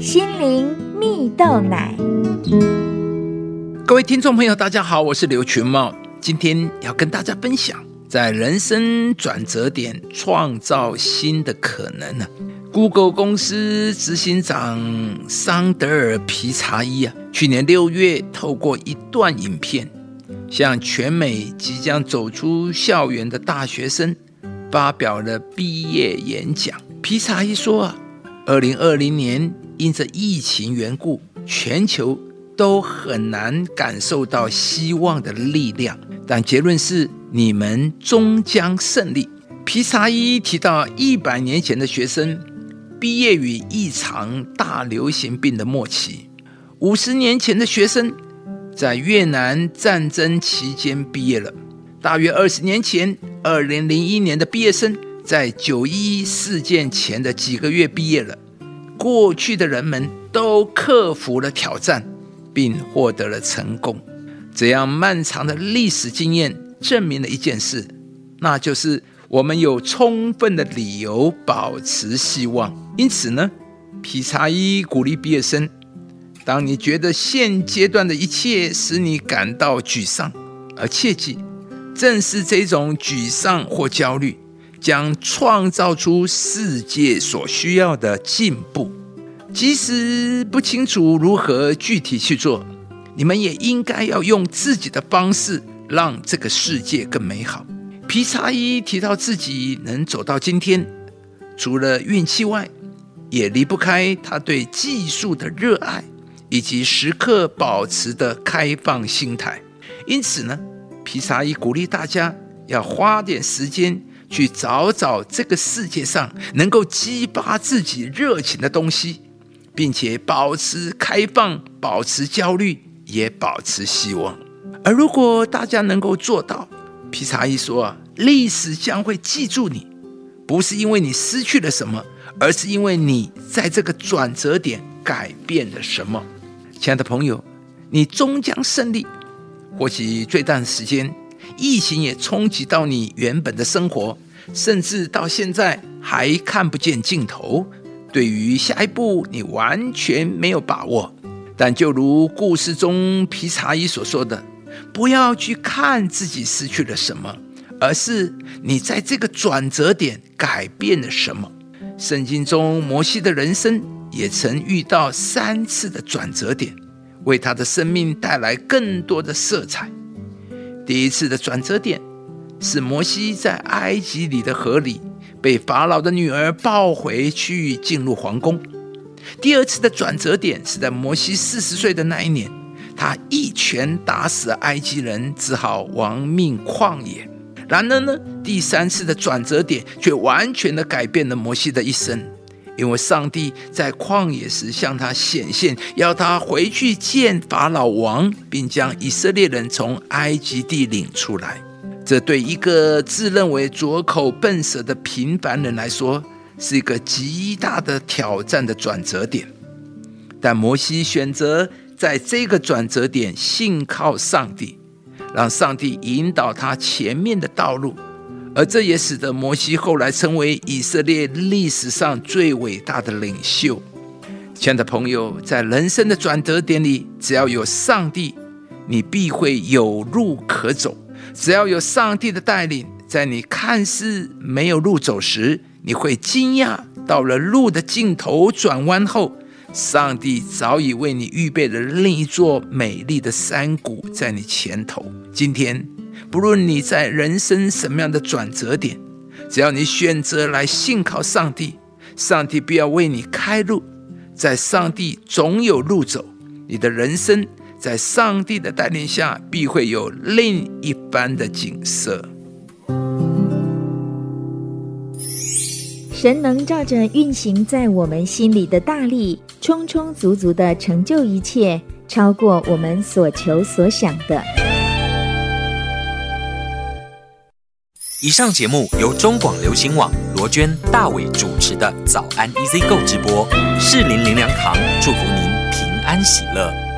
心灵蜜豆奶。各位听众朋友，大家好，我是刘群茂，今天要跟大家分享，在人生转折点创造新的可能呢。Google 公司执行长桑德尔皮查伊啊，去年六月透过一段影片，向全美即将走出校园的大学生发表了毕业演讲。皮查伊说啊，二零二零年因着疫情缘故，全球都很难感受到希望的力量，但结论是你们终将胜利。皮查伊提到一百年前的学生。毕业于一场大流行病的末期，五十年前的学生在越南战争期间毕业了。大约二十年前，二零零一年的毕业生在九一事件前的几个月毕业了。过去的人们都克服了挑战，并获得了成功。这样漫长的历史经验证明了一件事，那就是。我们有充分的理由保持希望，因此呢，皮查伊鼓励毕业生：当你觉得现阶段的一切使你感到沮丧，而切记，正是这种沮丧或焦虑将创造出世界所需要的进步。即使不清楚如何具体去做，你们也应该要用自己的方式让这个世界更美好。皮查伊提到自己能走到今天，除了运气外，也离不开他对技术的热爱以及时刻保持的开放心态。因此呢，皮查伊鼓励大家要花点时间去找找这个世界上能够激发自己热情的东西，并且保持开放，保持焦虑，也保持希望。而如果大家能够做到，皮查伊说：“，历史将会记住你，不是因为你失去了什么，而是因为你在这个转折点改变了什么。”亲爱的朋友，你终将胜利。或许最短时间，疫情也冲击到你原本的生活，甚至到现在还看不见尽头。对于下一步，你完全没有把握。但就如故事中皮查伊所说的。不要去看自己失去了什么，而是你在这个转折点改变了什么。圣经中摩西的人生也曾遇到三次的转折点，为他的生命带来更多的色彩。第一次的转折点是摩西在埃及里的河里被法老的女儿抱回去进入皇宫。第二次的转折点是在摩西四十岁的那一年。他一拳打死埃及人，只好亡命旷野。然而呢，第三次的转折点却完全的改变了摩西的一生，因为上帝在旷野时向他显现，要他回去见法老王，并将以色列人从埃及地领出来。这对一个自认为拙口笨舌的平凡人来说，是一个极大的挑战的转折点。但摩西选择。在这个转折点，信靠上帝，让上帝引导他前面的道路，而这也使得摩西后来成为以色列历史上最伟大的领袖。亲爱的朋友，在人生的转折点里，只要有上帝，你必会有路可走；只要有上帝的带领，在你看似没有路走时，你会惊讶到了路的尽头转弯后。上帝早已为你预备了另一座美丽的山谷在你前头。今天，不论你在人生什么样的转折点，只要你选择来信靠上帝，上帝必要为你开路。在上帝总有路走，你的人生在上帝的带领下，必会有另一番的景色。神能照着运行在我们心里的大力，充充足足的成就一切，超过我们所求所想的。以上节目由中广流行网罗娟、大伟主持的《早安 EZ 购》直播，适林林良堂祝福您平安喜乐。